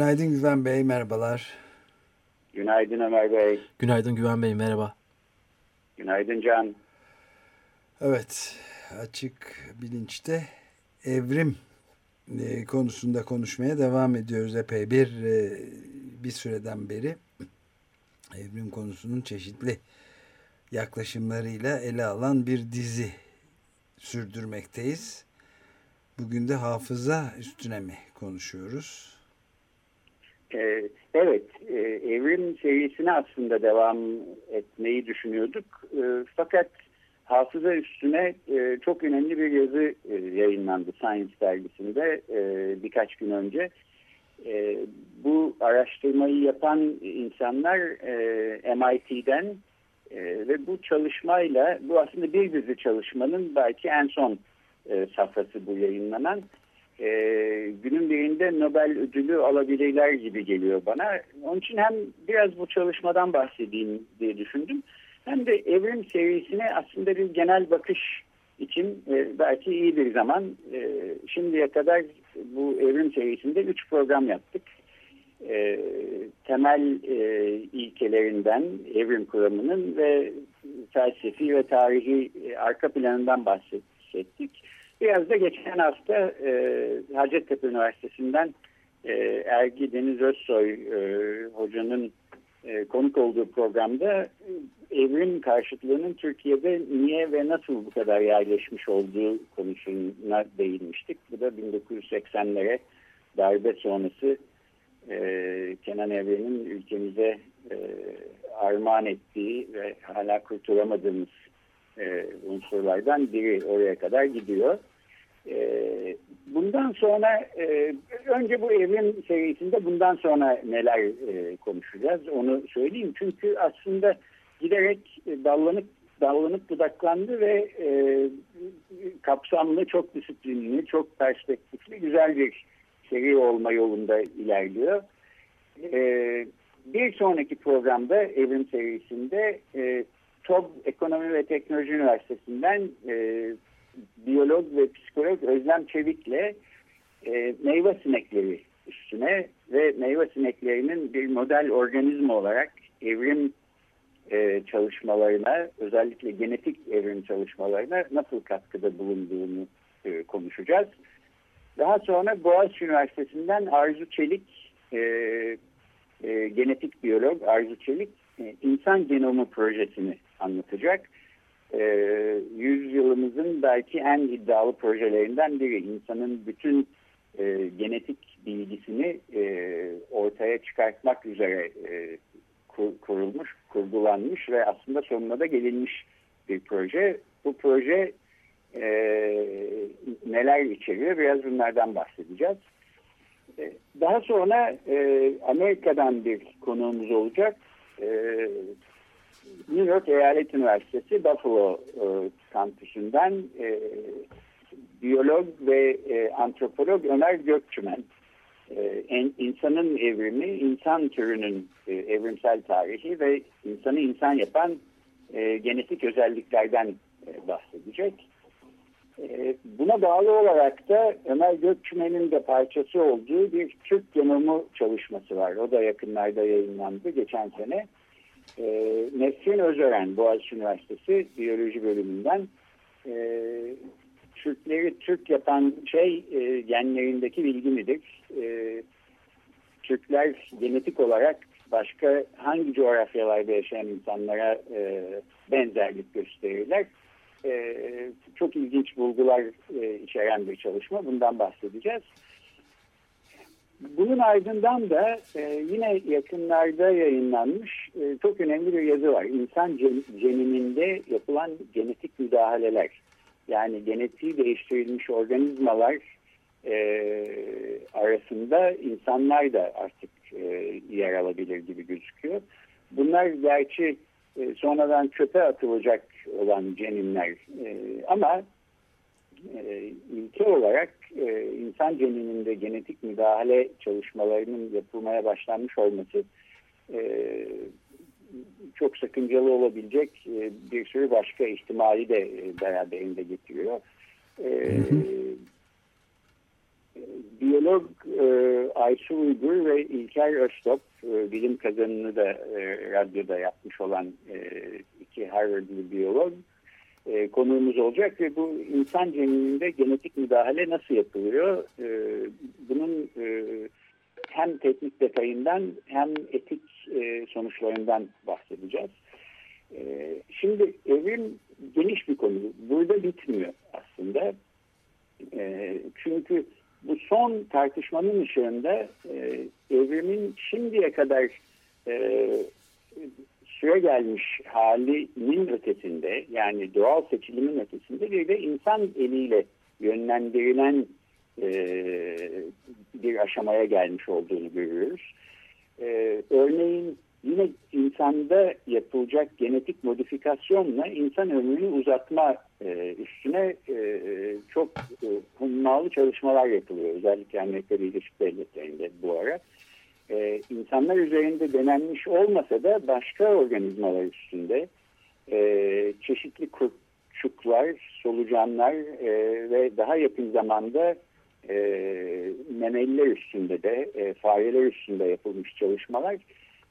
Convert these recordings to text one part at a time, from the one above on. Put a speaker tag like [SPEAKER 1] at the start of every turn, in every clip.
[SPEAKER 1] Günaydın Güven Bey, merhabalar.
[SPEAKER 2] Günaydın Ömer Bey.
[SPEAKER 3] Günaydın Güven Bey, merhaba.
[SPEAKER 2] Günaydın Can.
[SPEAKER 1] Evet, açık bilinçte evrim e, konusunda konuşmaya devam ediyoruz epey bir e, bir süreden beri. Evrim konusunun çeşitli yaklaşımlarıyla ele alan bir dizi sürdürmekteyiz. Bugün de hafıza üstüne mi konuşuyoruz?
[SPEAKER 2] Ee, evet, e, evrim serisine aslında devam etmeyi düşünüyorduk. E, fakat hafıza üstüne e, çok önemli bir yazı e, yayınlandı Science dergisinde birkaç gün önce. Bu araştırmayı yapan insanlar MIT'den ve bu çalışmayla, bu aslında bir dizi çalışmanın belki en son safhası bu yayınlanan. E, günün birinde Nobel ödülü alabilirler gibi geliyor bana. Onun için hem biraz bu çalışmadan bahsedeyim diye düşündüm. Hem de evrim serisine aslında bir genel bakış için e, belki iyi bir zaman. E, şimdiye kadar bu evrim serisinde üç program yaptık e, temel e, ilkelerinden, evrim kuramının ve felsefi ve tarihi e, arka planından bahsettik. Biraz da geçen hafta e, Hacettepe Üniversitesi'nden e, Ergi Deniz Özsoy e, hocanın e, konuk olduğu programda evrim karşıtlığının Türkiye'de niye ve nasıl bu kadar yerleşmiş olduğu konusuna değinmiştik. Bu da 1980'lere darbe sonrası e, Kenan Evren'in ülkemize e, armağan ettiği ve hala kurtulamadığımız e, unsurlardan biri oraya kadar gidiyor. E, bundan sonra e, önce bu evrim serisinde bundan sonra neler e, konuşacağız onu söyleyeyim. Çünkü aslında giderek dallanıp dallanıp budaklandı ve e, kapsamlı, çok disiplinli, çok perspektifli, güzel bir seri olma yolunda ilerliyor. Ee, bir sonraki programda evrim serisinde e, TOB Ekonomi ve Teknoloji Üniversitesi'nden e, biyolog ve psikolog Özlem Çevik'le e, meyve sinekleri üstüne ve meyve sineklerinin bir model organizma olarak evrim e, çalışmalarına özellikle genetik evrim çalışmalarına nasıl katkıda bulunduğunu e, konuşacağız. Daha sonra Boğaziçi Üniversitesi'nden Arzu Çelik, e, e, genetik biyolog Arzu Çelik, e, insan genomu projesini anlatacak. E, yüzyılımızın belki en iddialı projelerinden biri. İnsanın bütün e, genetik bilgisini e, ortaya çıkartmak üzere e, kur, kurulmuş, kurgulanmış ve aslında sonuna da gelinmiş bir proje. Bu proje e, neler içeriyor biraz bunlardan bahsedeceğiz. E, daha sonra e, Amerika'dan bir konuğumuz olacak. E, New York Eyalet Üniversitesi Buffalo e, kampüsünden e, biyolog ve e, antropolog Ömer Gökçümen. E, insanın evrimi, insan türünün e, evrimsel tarihi ve insanı insan yapan e, genetik özelliklerden e, bahsedecek. Ee, buna bağlı olarak da Ömer Gökçümen'in de parçası olduğu bir Türk genomu çalışması var. O da yakınlarda yayınlandı geçen sene. Ee, Nesrin Özören, Boğaziçi Üniversitesi Biyoloji Bölümünden e, Türkleri Türk yapan şey e, genlerindeki bilgi midir? E, Türkler genetik olarak başka hangi coğrafyalarda yaşayan insanlara e, benzerlik gösterirler? e, çok ilginç bulgular e, içeren bir çalışma. Bundan bahsedeceğiz. Bunun ardından da e, yine yakınlarda yayınlanmış e, çok önemli bir yazı var. İnsan geniminde yapılan genetik müdahaleler. Yani genetiği değiştirilmiş organizmalar e, arasında insanlar da artık e, yer alabilir gibi gözüküyor. Bunlar gerçi e, sonradan çöpe atılacak olan ceninler e, ama e, ilke olarak e, insan cenininde genetik müdahale çalışmalarının yapılmaya başlanmış olması e, çok sakıncalı olabilecek e, bir sürü başka ihtimali de e, beraberinde getiriyor. E, biyolog e, Aysu Uygur ve İlker Öztop e, bilim kazanını da e, radyoda yapmış olan e, iki Harvard'lı biyolog e, konuğumuz olacak ve bu insan cenininde genetik müdahale nasıl yapılıyor? E, bunun e, hem teknik detayından hem etik e, sonuçlarından bahsedeceğiz. E, şimdi evrim geniş bir konu. Burada bitmiyor aslında. E, çünkü bu son tartışmanın ışığında e, evrimin şimdiye kadar e, süre gelmiş halinin ötesinde yani doğal seçilimin ötesinde bir de insan eliyle yönlendirilen e, bir aşamaya gelmiş olduğunu görüyoruz. E, örneğin yine insanda yapılacak genetik modifikasyonla insan ömrünü uzatma e, üstüne e, çok e, hummalı çalışmalar yapılıyor. Özellikle Amerika Birleşik Devletleri'nde bu ara. E, insanlar üzerinde denenmiş olmasa da başka organizmalar üstünde e, çeşitli kurtçuklar, solucanlar e, ve daha yakın zamanda e, memeliler üstünde de e, fareler üstünde yapılmış çalışmalar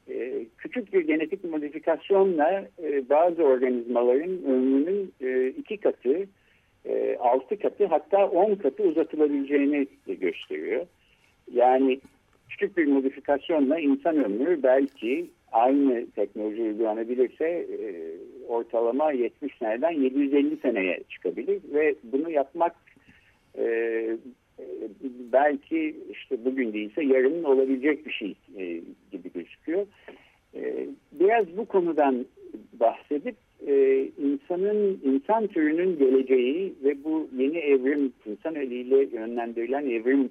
[SPEAKER 2] e, küçük bir genetik modifikasyonla e, bazı organizmaların ömrünün e, iki katı, e, altı katı hatta on katı uzatılabileceğini gösteriyor. Yani küçük bir modifikasyonla insan ömrü belki aynı teknoloji uygulanabilirse e, ortalama 70 seneden 750 seneye çıkabilir ve bunu yapmak e, belki işte bugün değilse yarın olabilecek bir şey e, gibi gözüküyor. Biraz bu konudan bahsedip insanın insan türünün geleceği ve bu yeni evrim insan eliyle yönlendirilen evrim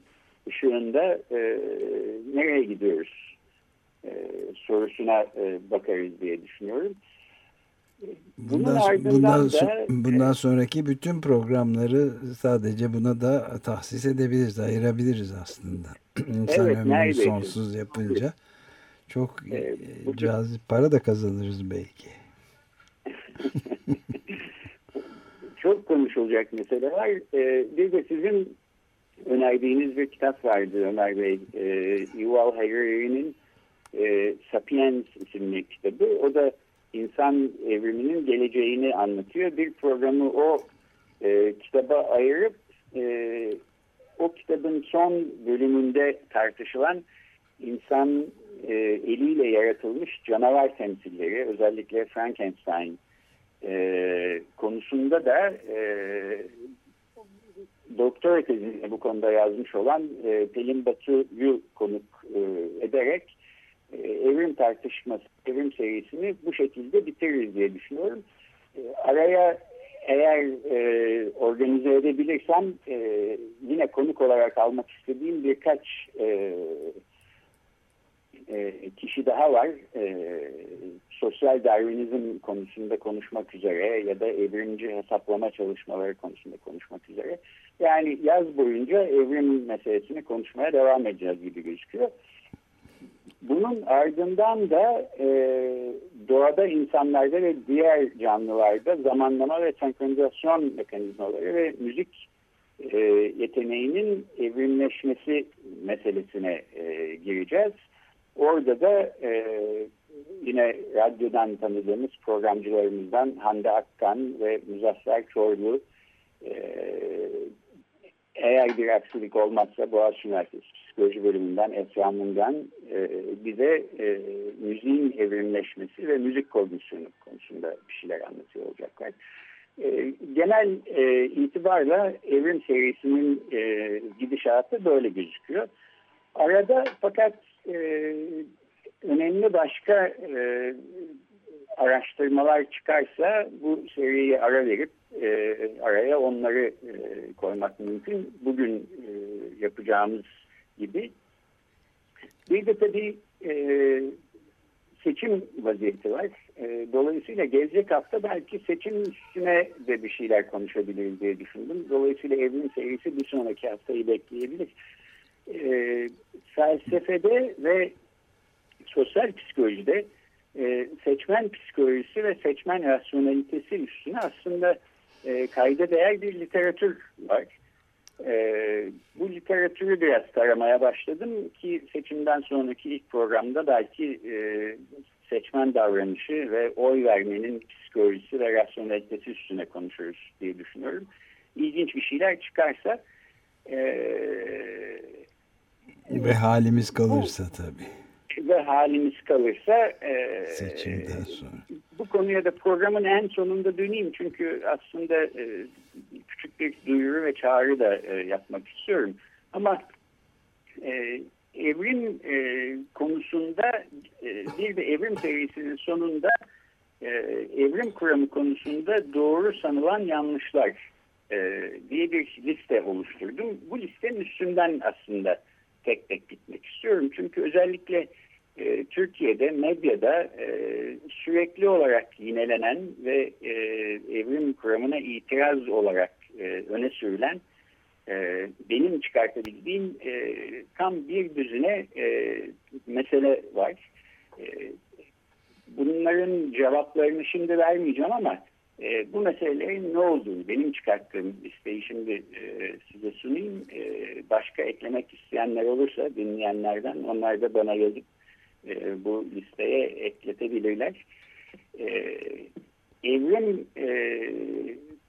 [SPEAKER 2] ışığında e, nereye gidiyoruz e, sorusuna e, bakarız diye düşünüyorum.
[SPEAKER 1] Bundan, bundan, da, bundan sonraki bütün programları sadece buna da tahsis edebiliriz, ayırabiliriz aslında. İnsan evet, ömrünü neredeyse. sonsuz yapınca çok ee, bu cazip para da kazanırız belki.
[SPEAKER 2] çok konuşulacak meseleler. Ee, bir de sizin önerdiğiniz bir kitap vardı Ömer Bey. Ee, Yuval Harari'nin e, Sapiens isimli kitabı. O da insan evriminin geleceğini anlatıyor. Bir programı o e, kitaba ayırıp e, o kitabın son bölümünde tartışılan insan e, eliyle yaratılmış canavar temsilleri özellikle Frankenstein e, konusunda da e, doktora tezini bu konuda yazmış olan e, Pelin Batu'yu konuk e, ederek e, evrim tartışması, evrim serisini bu şekilde bitiririz diye düşünüyorum. E, araya eğer e, organize edebilirsem e, yine konuk olarak almak istediğim birkaç e, e, kişi daha var. E, sosyal Darwinizm konusunda konuşmak üzere ya da evrimci hesaplama çalışmaları konusunda konuşmak üzere. Yani yaz boyunca evrim meselesini konuşmaya devam edeceğiz gibi gözüküyor. Bunun ardından da e, doğada insanlarda ve diğer canlılarda zamanlama ve senkronizasyon mekanizmaları ve müzik e, yeteneğinin evrimleşmesi meselesine e, gireceğiz. Orada da e, yine radyodan tanıdığımız programcılarımızdan Hande Akkan ve Muzaffer Çorlu e, eğer bir aksilik olmazsa Boğaziçi Üniversitesi Psikoloji Bölümünden Esra Mungan e, bize e, müziğin evrimleşmesi ve müzik kognisyonu konusunda bir şeyler anlatıyor olacaklar. E, genel e, itibarla evrim serisinin e, gidişatı böyle gözüküyor. Arada fakat e, önemli başka e, araştırmalar çıkarsa bu seriyi ara verip e, araya onları e, koymak mümkün. Bugün e, yapacağımız gibi. Bir de tabii e, seçim vaziyeti var. E, dolayısıyla gelecek hafta belki seçim üstüne de bir şeyler konuşabiliriz diye düşündüm. Dolayısıyla evin serisi bir sonraki haftayı bekleyebilir. E, felsefede ve sosyal psikolojide e, seçmen psikolojisi ve seçmen rasyonalitesi üstüne aslında e, kayda değer bir literatür var. E, bu literatürü biraz taramaya başladım ki seçimden sonraki ilk programda belki e, seçmen davranışı ve oy vermenin psikolojisi ve rasyonelitesi üstüne konuşuruz diye düşünüyorum. İlginç bir şeyler çıkarsa e,
[SPEAKER 1] ve halimiz kalırsa bu, tabii
[SPEAKER 2] ve halimiz kalırsa e,
[SPEAKER 1] seçimden sonra.
[SPEAKER 2] Bu konuya da programın en sonunda döneyim çünkü aslında e, küçük bir duyuru ve çağrı da e, yapmak istiyorum. Ama e, evrim e, konusunda e, bir de evrim serisinin sonunda e, evrim kuramı konusunda doğru sanılan yanlışlar e, diye bir liste oluşturdum. Bu listenin üstünden aslında tek tek gitmek istiyorum. Çünkü özellikle e, Türkiye'de medyada e, sürekli olarak yinelenen ve e, evrim kuramına itiraz olarak e, öne sürülen e, benim çıkartabildiğim e, tam bir düzine e, mesele var. E, bunların cevaplarını şimdi vermeyeceğim ama e, bu meselelerin ne olduğunu benim çıkarttığım listeyi şimdi e, size sunayım. E, başka eklemek isteyenler olursa dinleyenlerden onlar da bana yazıp e, bu listeye ekletebilirler. E, evrim e,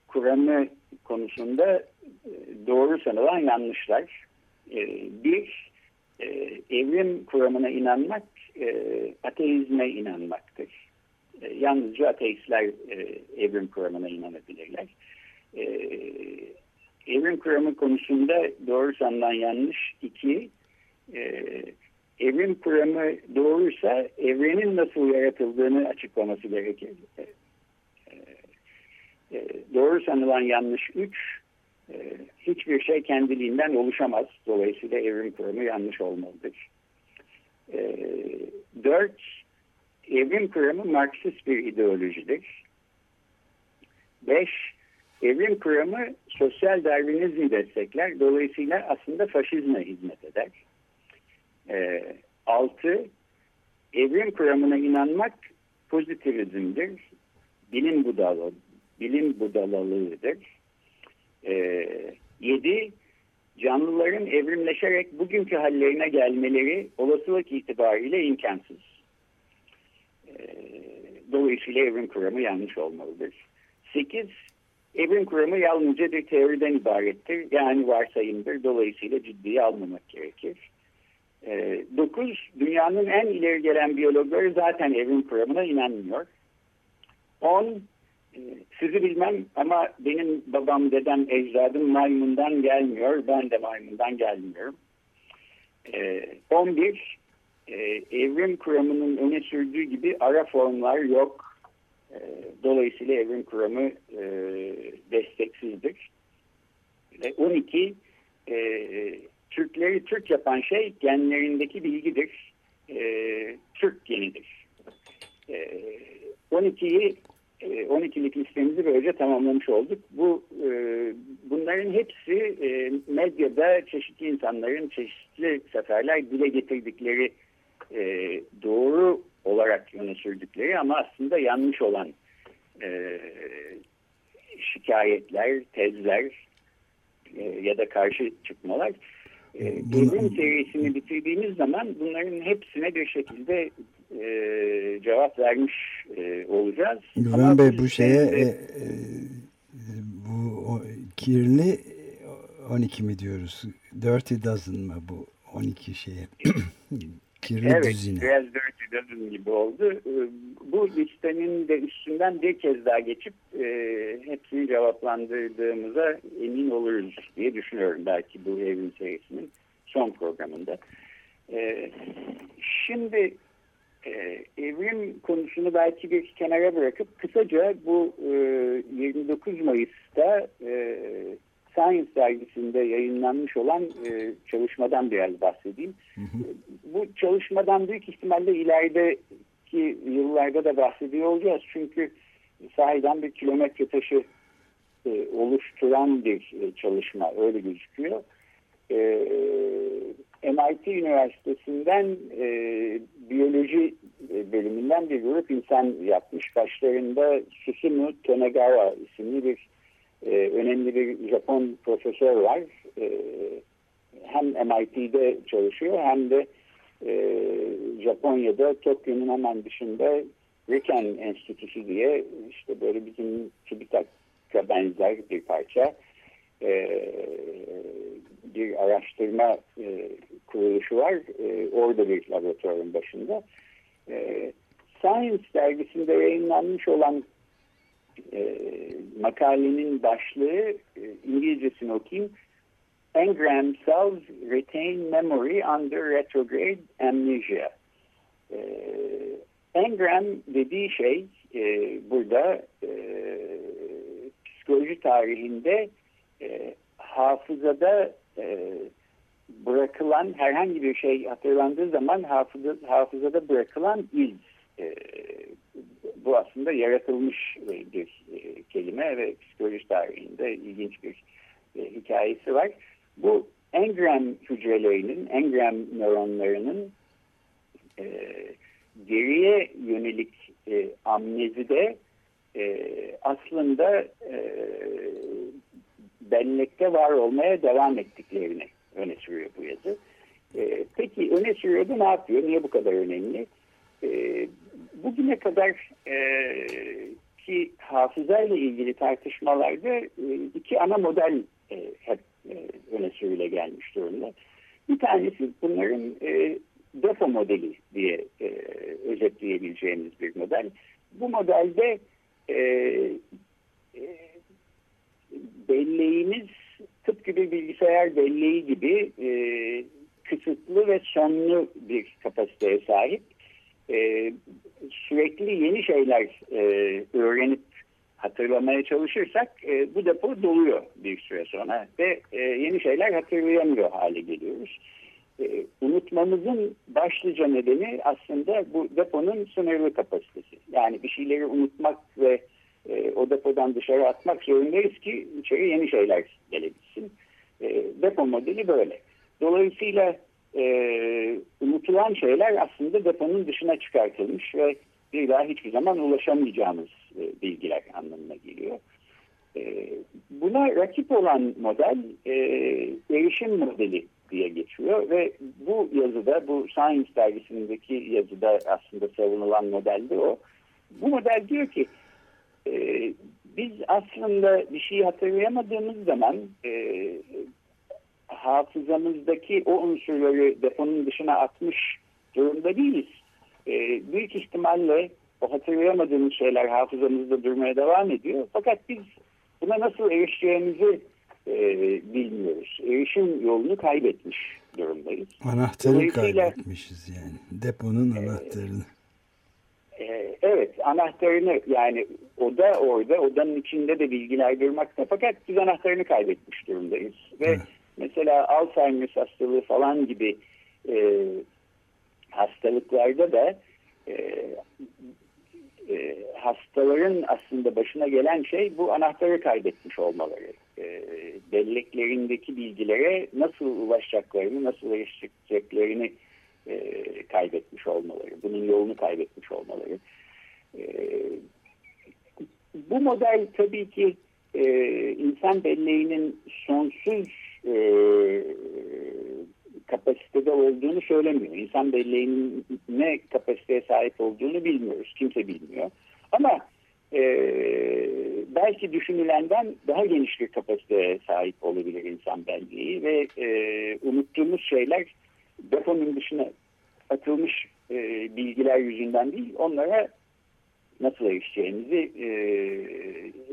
[SPEAKER 2] kuramı konusunda e, doğru sanılan yanlışlar. E, bir, e, evrim kuramına inanmak e, ateizme inanmaktır. E, yalnızca ateistler e, evrim kuramına inanabilirler. E, evrim kuramı konusunda doğru sanılan yanlış iki, e, evrim kuramı doğruysa evrenin nasıl yaratıldığını açıklaması gerekir. E, e, doğru sanılan yanlış 3 e, hiçbir şey kendiliğinden oluşamaz. Dolayısıyla evrim kuramı yanlış olmalıdır. 4 evrim kuramı Marksist bir ideolojidir. 5 evrim kuramı sosyal darwinizmi destekler. Dolayısıyla aslında faşizme hizmet eder. E, altı, evrim kuramına inanmak pozitivizmdir. Bilim budalı, bilim budalalığıdır. E, yedi, canlıların evrimleşerek bugünkü hallerine gelmeleri olasılık itibariyle imkansız. E, dolayısıyla evrim kuramı yanlış olmalıdır. Sekiz, evrim kuramı yalnızca bir teoriden ibarettir. Yani varsayımdır. Dolayısıyla ciddiye almamak gerekir. E, dokuz, dünyanın en ileri gelen biyologları zaten evrim kuramına inanmıyor. On, e, sizi bilmem ama benim babam, dedem, ecdadım maymundan gelmiyor. Ben de maymundan gelmiyorum. E, on bir, e, evrim kuramının öne sürdüğü gibi ara formlar yok. E, dolayısıyla evrim kuramı e, desteksizdir. E, 12, e, Türkleri Türk yapan şey genlerindeki bilgidir. Türk genidir. E, 12'yi 12'lik listemizi böylece tamamlamış olduk. Bu e, bunların hepsi e, medyada çeşitli insanların çeşitli seferler dile getirdikleri e, doğru olarak öne sürdükleri ama aslında yanlış olan e, şikayetler, tezler e, ya da karşı çıkmalar. E, Bunu... seviyesini bitirdiğimiz zaman bunların hepsine bir şekilde e, cevap vermiş e, olacağız.
[SPEAKER 1] Güven Bey bu şeye e, e, bu o, kirli 12 mi diyoruz? Dirty dozen mı bu 12 şeye? kirli
[SPEAKER 2] evet,
[SPEAKER 1] düzine.
[SPEAKER 2] biraz dozen gibi oldu. E, bu listenin de üstünden bir kez daha geçip e, hepsini cevaplandırdığımıza emin oluruz diye düşünüyorum. Belki bu evin serisinin son programında. E, şimdi e, evrim konusunu belki bir kenara bırakıp kısaca bu e, 29 Mayıs'ta e, Science dergisinde yayınlanmış olan e, çalışmadan biraz bahsedeyim. Hı hı. Bu çalışmadan büyük ihtimalle ilerideki yıllarda da bahsediyor olacağız. Çünkü sahiden bir kilometre taşı e, oluşturan bir e, çalışma öyle gözüküyor. E, MIT Üniversitesi'nden e, biyoloji e, bölümünden bir grup insan yapmış. Başlarında Susumu Tonegawa isimli bir e, önemli bir Japon profesör var. E, hem MIT'de çalışıyor hem de e, Japonya'da Tokyo'nun hemen dışında Riken Enstitüsü diye işte böyle bizim TÜBİTAK'a benzer bir parça e, bir araştırma e, kuruluşu var. E, orada bir laboratuvarın başında. E, Science dergisinde yayınlanmış olan e, makalenin başlığı e, İngilizcesini okuyayım. Engram cells retain memory under retrograde amnesia. E, engram dediği şey e, burada e, psikoloji tarihinde e, hafızada e, bırakılan herhangi bir şey hatırlandığı zaman hafıza, hafızada bırakılan iz. E, bu aslında yaratılmış bir e, kelime ve psikoloji tarihinde ilginç bir e, hikayesi var. Bu engram hücrelerinin, engram nöronlarının e, geriye yönelik e, amnezide e, aslında e, bellekte var olmaya devam ettiklerini öne sürüyor bu yazı. E, peki öne sürüyordu ne yapıyor? Niye bu kadar önemli? E, bugüne kadar e, ki hafızayla ilgili tartışmalarda e, iki ana model e, hep e, öne sürüle gelmiş durumda. Bir tanesi bunların e, depo modeli diye e, özetleyebileceğimiz bir model. Bu modelde e, e, belleğimiz tıpkı bir bilgisayar belleği gibi e, kısıtlı ve sonlu bir kapasiteye sahip. E, sürekli yeni şeyler e, öğrenip hatırlamaya çalışırsak e, bu depo doluyor bir süre sonra ve e, yeni şeyler hatırlayamıyor hale geliyoruz. E, unutmamızın başlıca nedeni aslında bu deponun sınırlı kapasitesi. Yani bir şeyleri unutmak ve e, o depodan dışarı atmak zorundayız ki içeri yeni şeyler gelebilsin. E, depo modeli böyle. Dolayısıyla e, unutulan şeyler aslında deponun dışına çıkartılmış ve bir daha hiçbir zaman ulaşamayacağımız e, bilgiler anlamına geliyor. E, buna rakip olan model e, erişim modeli diye geçiyor ve bu yazıda, bu Science dergisindeki yazıda aslında savunulan model de o. Bu model diyor ki e, biz aslında bir şeyi hatırlayamadığımız zaman e, hafızamızdaki o unsurları deponun dışına atmış durumda değiliz. E, büyük ihtimalle o hatırlayamadığımız şeyler hafızamızda durmaya devam ediyor. Fakat biz buna nasıl erişeceğimizi e, bilmiyoruz. Erişim yolunu kaybetmiş durumdayız.
[SPEAKER 1] Anahtarı kaybetmişiz yani. Deponun anahtarını.
[SPEAKER 2] E, evet anahtarını yani oda orada odanın içinde de bilgiler durmakta fakat biz anahtarını kaybetmiş durumdayız. Ve evet. Mesela Alzheimer hastalığı falan gibi e, hastalıklarda da e, e, hastaların aslında başına gelen şey bu anahtarı kaybetmiş olmaları. E, belleklerindeki bilgilere nasıl ulaşacaklarını, nasıl erişeceklerini e, kaybetmiş olmaları, bunun yolunu kaybetmiş olmaları. E, bu model tabii ki e, insan belleğinin sonsuz e, kapasitede olduğunu söylemiyor. İnsan belleğinin ne kapasiteye sahip olduğunu bilmiyoruz. Kimse bilmiyor. Ama e, belki düşünülenden daha geniş bir kapasiteye sahip olabilir insan belleği ve e, unuttuğumuz şeyler deponun dışına atılmış e, bilgiler yüzünden değil, onlara nasıl erişeceğimizi, e,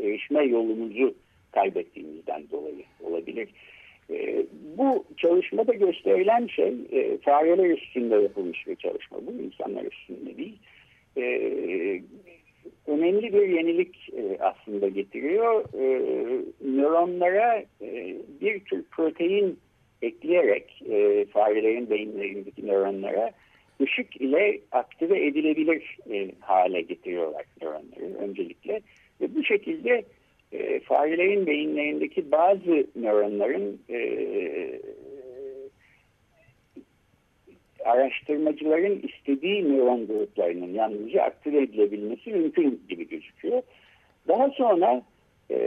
[SPEAKER 2] erişme yolumuzu kaybettiğimizden dolayı olabilir. E, bu çalışmada gösterilen şey e, fareler üstünde yapılmış bir çalışma. Bu insanlar üstünde değil. E, önemli bir yenilik e, aslında getiriyor. E, nöronlara e, bir tür protein ekleyerek e, farelerin beyinlerindeki nöronlara ışık ile aktive edilebilir e, hale getiriyorlar nöronları öncelikle. Ve bu şekilde e, farelerin beyinlerindeki bazı nöronların e, araştırmacıların istediği nöron gruplarının yalnızca aktive edilebilmesi mümkün gibi gözüküyor. Daha sonra e,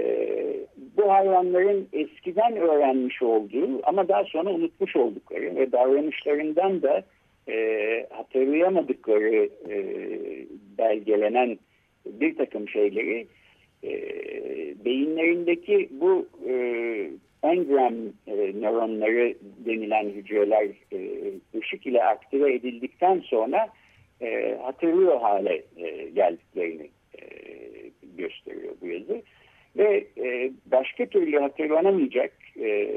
[SPEAKER 2] bu hayvanların eskiden öğrenmiş olduğu ama daha sonra unutmuş oldukları ve davranışlarından da e, hatırlayamadıkları e, belgelenen bir takım şeyleri e, beyinlerindeki bu e, engram e, nöronları denilen hücreler e, ışık ile aktive edildikten sonra e, hatırlıyor hale e, geldiklerini e, gösteriyor bu yazı. Ve e, başka türlü hatırlanamayacak e,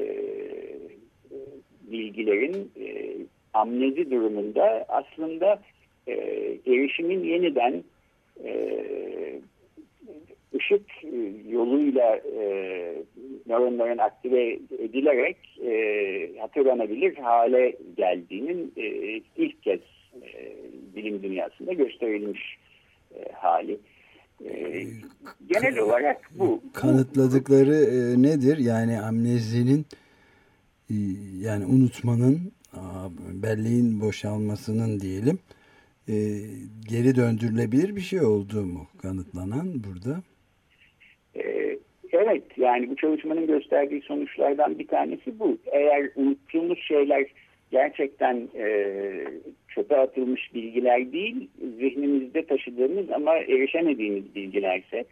[SPEAKER 2] bilgilerin e, amnezi durumunda aslında e, erişimin yeniden e, ışık yoluyla e, nöronların aktive edilerek e, hatırlanabilir hale geldiğinin e, ilk kez e, bilim dünyasında gösterilmiş e, hali. E, genel olarak bu.
[SPEAKER 1] Kanıtladıkları e, nedir? Yani amnezinin e, yani unutmanın belleğin boşalmasının diyelim e, geri döndürülebilir bir şey olduğu mu kanıtlanan burada?
[SPEAKER 2] Evet yani bu çalışmanın gösterdiği sonuçlardan bir tanesi bu. Eğer unuttuğumuz şeyler gerçekten e, çöpe atılmış bilgiler değil, zihnimizde taşıdığımız ama erişemediğimiz bilgilerse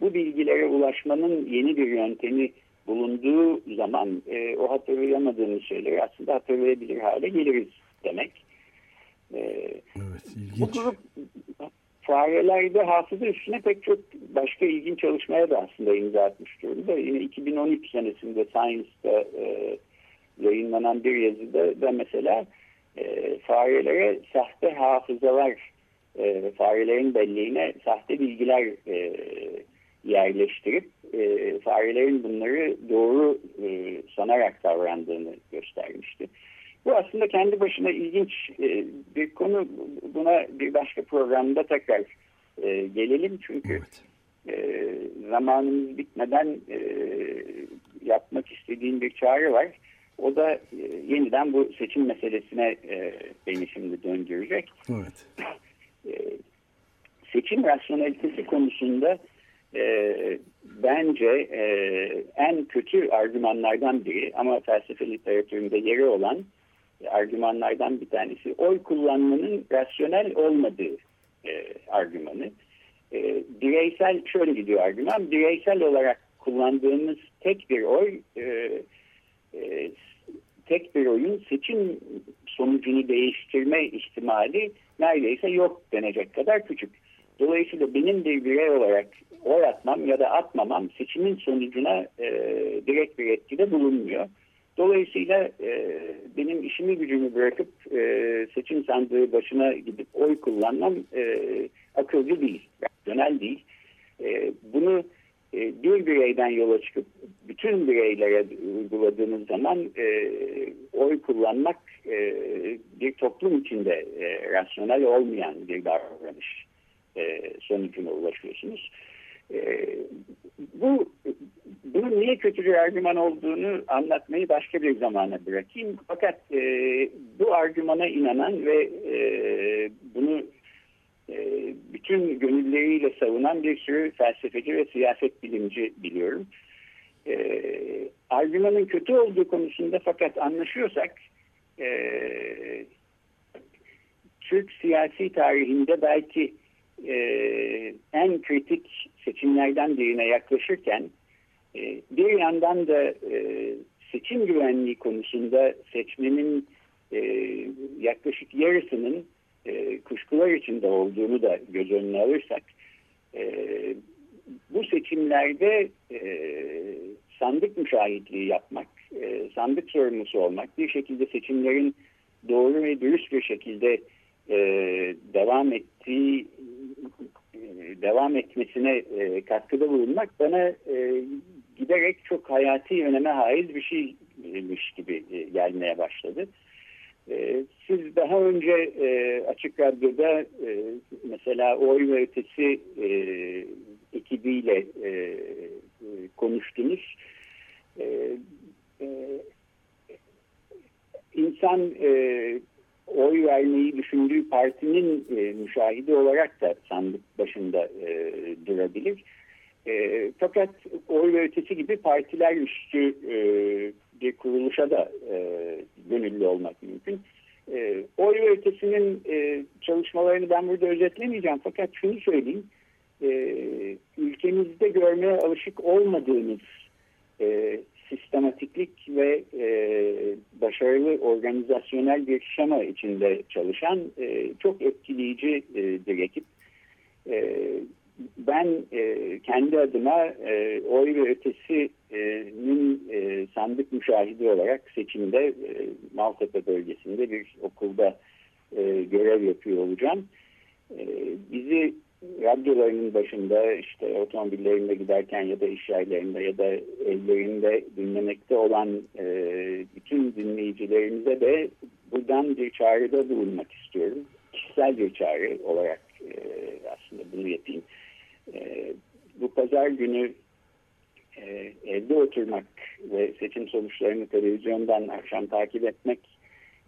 [SPEAKER 2] bu bilgilere ulaşmanın yeni bir yöntemi bulunduğu zaman e, o hatırlayamadığımız şeyleri aslında hatırlayabilir hale geliriz demek.
[SPEAKER 1] E, evet, ilginç.
[SPEAKER 2] Bu grup farelerde hafıza üstüne pek çok başka ilginç çalışmaya da aslında imza atmış durumda. Yine 2013 senesinde Science'da e, yayınlanan bir yazıda da mesela e, farelere sahte hafızalar, e, farelerin belleğine sahte bilgiler e, yerleştirip e, farelerin bunları doğru e, sanarak davrandığını göstermişti. Bu aslında kendi başına ilginç e, bir konu. Buna bir başka programda tekrar e, gelelim. Çünkü evet. E, zamanımız bitmeden e, yapmak istediğim bir çağrı var. O da e, yeniden bu seçim meselesine e, beni şimdi döndürecek.
[SPEAKER 1] Evet.
[SPEAKER 2] E, seçim rasyonelitesi konusunda e, bence e, en kötü argümanlardan biri ama felsefe literatüründe yeri olan argümanlardan bir tanesi oy kullanmanın rasyonel olmadığı e, argümanı. E, bireysel şöyle gidiyor argüman bireysel olarak kullandığımız tek bir oy e, e, tek bir oyun seçim sonucunu değiştirme ihtimali neredeyse yok denecek kadar küçük. Dolayısıyla benim bir birey olarak oy atmam ya da atmamam seçimin sonucuna e, direkt bir etkide bulunmuyor. Dolayısıyla e, benim işimi gücümü bırakıp e, seçim sandığı başına gidip oy kullanmam e, akılcı değil, rasyonel değil. E, bunu e, bir bireyden yola çıkıp bütün bireylere uyguladığınız zaman e, oy kullanmak e, bir toplum içinde e, rasyonel olmayan bir davranış e, sonucuna ulaşıyorsunuz. Bu bunun niye kötü bir argüman olduğunu anlatmayı başka bir zamana bırakayım. Fakat e, bu argümana inanan ve e, bunu e, bütün gönülleriyle savunan bir sürü felsefeci ve siyaset bilimci biliyorum. E, argümanın kötü olduğu konusunda fakat anlaşıyorsak e, Türk siyasi tarihinde belki e, en kritik seçimlerden birine yaklaşırken e, bir yandan da e, seçim güvenliği konusunda seçmenin e, yaklaşık yarısının e, kuşkular içinde olduğunu da göz önüne alırsak e, bu seçimlerde e, sandık müşahitliği yapmak, e, sandık sorumlusu olmak, bir şekilde seçimlerin doğru ve dürüst bir şekilde e, devam ettiği e, devam etmesine e, katkıda bulunmak bana e, giderek çok hayati öneme haiz bir şeymiş gibi e, gelmeye başladı. E, siz daha önce e, Açık Radyo'da e, mesela oy ve ötesi e, ekibiyle e, konuştunuz. E, e, insan e, oy vermeyi düşündüğü partinin e, müşahidi olarak da sandık başında e, durabilir. E, fakat oy ve ötesi gibi partiler üstü e, bir kuruluşa da e, gönüllü olmak mümkün. E, oy ve ötesinin e, çalışmalarını ben burada özetlemeyeceğim fakat şunu söyleyeyim. E, ülkemizde görmeye alışık olmadığımız e, sistematiklik ve e, başarılı organizasyonel bir şema içinde çalışan e, çok etkileyici e, bir ekip. E, ben e, kendi adıma e, oy ve ötesinin e, sandık müşahidi olarak seçimde e, Maltepe bölgesinde bir okulda e, görev yapıyor olacağım. E, bizi radyolarının başında işte otomobillerinde giderken ya da iş yerlerinde ya da evlerinde dinlemekte olan e, bütün dinleyicilerimize de buradan bir çağrıda bulunmak istiyorum. Kişisel bir çağrı olarak e, aslında bunu yapayım. E, bu pazar günü e, evde oturmak ve seçim sonuçlarını televizyondan akşam takip etmek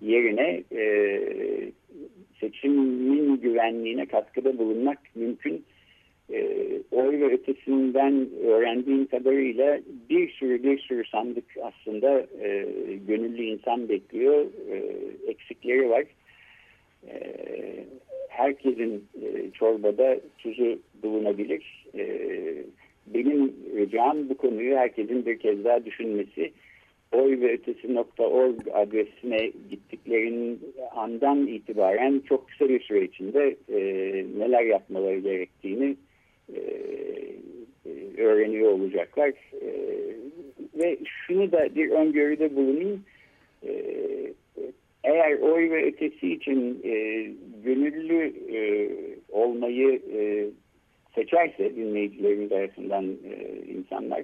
[SPEAKER 2] yerine e, seçimin güvenliğine katkıda bulunmak mümkün. E, oy ve ötesinden öğrendiğim kadarıyla bir sürü bir sürü sandık aslında e, gönüllü insan bekliyor. E, eksikleri var. E, herkesin e, çorbada tuzu bulunabilir. E, benim ricam bu konuyu herkesin bir kez daha düşünmesi oy ve ötesi.org adresine gittiklerinin andan itibaren çok kısa bir süre içinde e, neler yapmaları gerektiğini e, e, öğreniyor olacaklar. E, ve şunu da bir öngörüde bulunayım. E, eğer oy ve ötesi için e, gönüllü e, olmayı e, seçerse dinleyicilerimiz arasından e, insanlar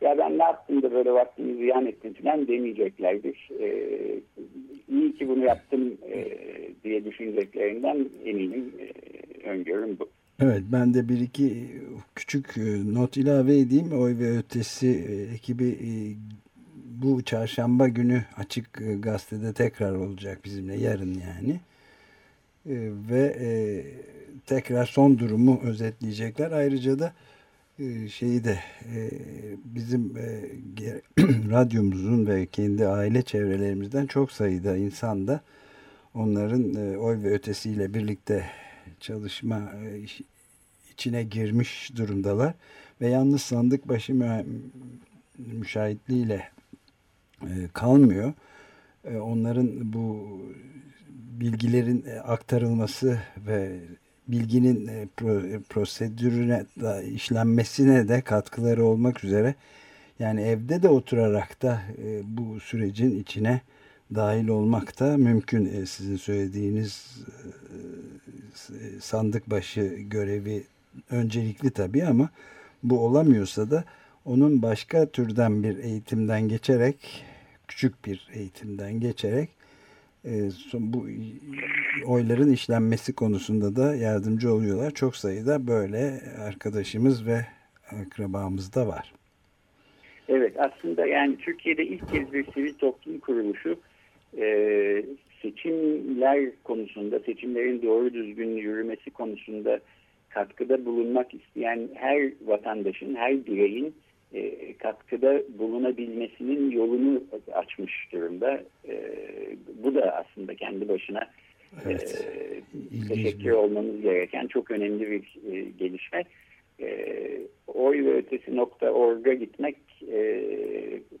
[SPEAKER 2] ya ben ne yaptım da böyle vaktimi ziyan ettim falan demeyeceklerdir. Ee, iyi ki bunu yaptım e, diye düşüneceklerinden eminim. E, öngörüm bu.
[SPEAKER 1] Evet ben de bir iki küçük e, not ilave edeyim. Oy ve Ötesi e, ekibi e, bu çarşamba günü açık gazetede tekrar olacak bizimle yarın yani. Ve tekrar son durumu özetleyecekler. Ayrıca da şeyi de e, bizim e, radyomuzun ve kendi aile çevrelerimizden çok sayıda insan da onların e, oy ve ötesiyle birlikte çalışma içine girmiş durumdalar ve yalnız sandık başı müşahitliğiyle kalmıyor. Onların bu bilgilerin aktarılması ve bilginin e, pro, prosedürüne işlenmesine de katkıları olmak üzere yani evde de oturarak da e, bu sürecin içine dahil olmak da mümkün. E, sizin söylediğiniz e, sandık başı görevi öncelikli tabii ama bu olamıyorsa da onun başka türden bir eğitimden geçerek küçük bir eğitimden geçerek e, bu oyların işlenmesi konusunda da yardımcı oluyorlar. Çok sayıda böyle arkadaşımız ve akrabamız da var.
[SPEAKER 2] Evet aslında yani Türkiye'de ilk kez bir sivil toplum kuruluşu e, seçimler konusunda, seçimlerin doğru düzgün yürümesi konusunda katkıda bulunmak isteyen her vatandaşın, her bireyin e, katkıda bulunabilmesinin yolunu açmış durumda. E, bu da aslında kendi başına e, evet, e, teşekkür olmamız gereken çok önemli bir e, gelişme. E, oy ve ötesi nokta orga gitmek e,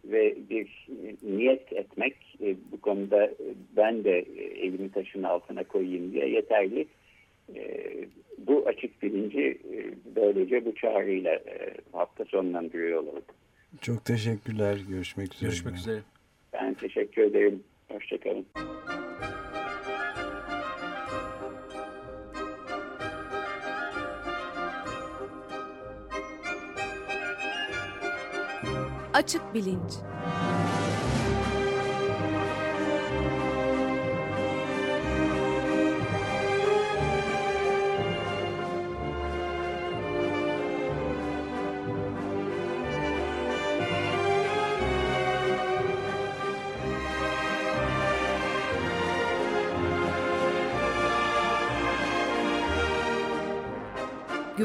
[SPEAKER 2] ve bir niyet etmek e, bu konuda ben de elimi taşın altına koyayım diye yeterli. E, bu açık bilinci e, böylece bu çağrıyla e, hafta sonlandırıyor olalım.
[SPEAKER 1] Çok teşekkürler. Görüşmek üzere.
[SPEAKER 3] Görüşmek üzere.
[SPEAKER 2] Ben teşekkür ederim. Hoşçakalın.
[SPEAKER 4] Açık Bilinç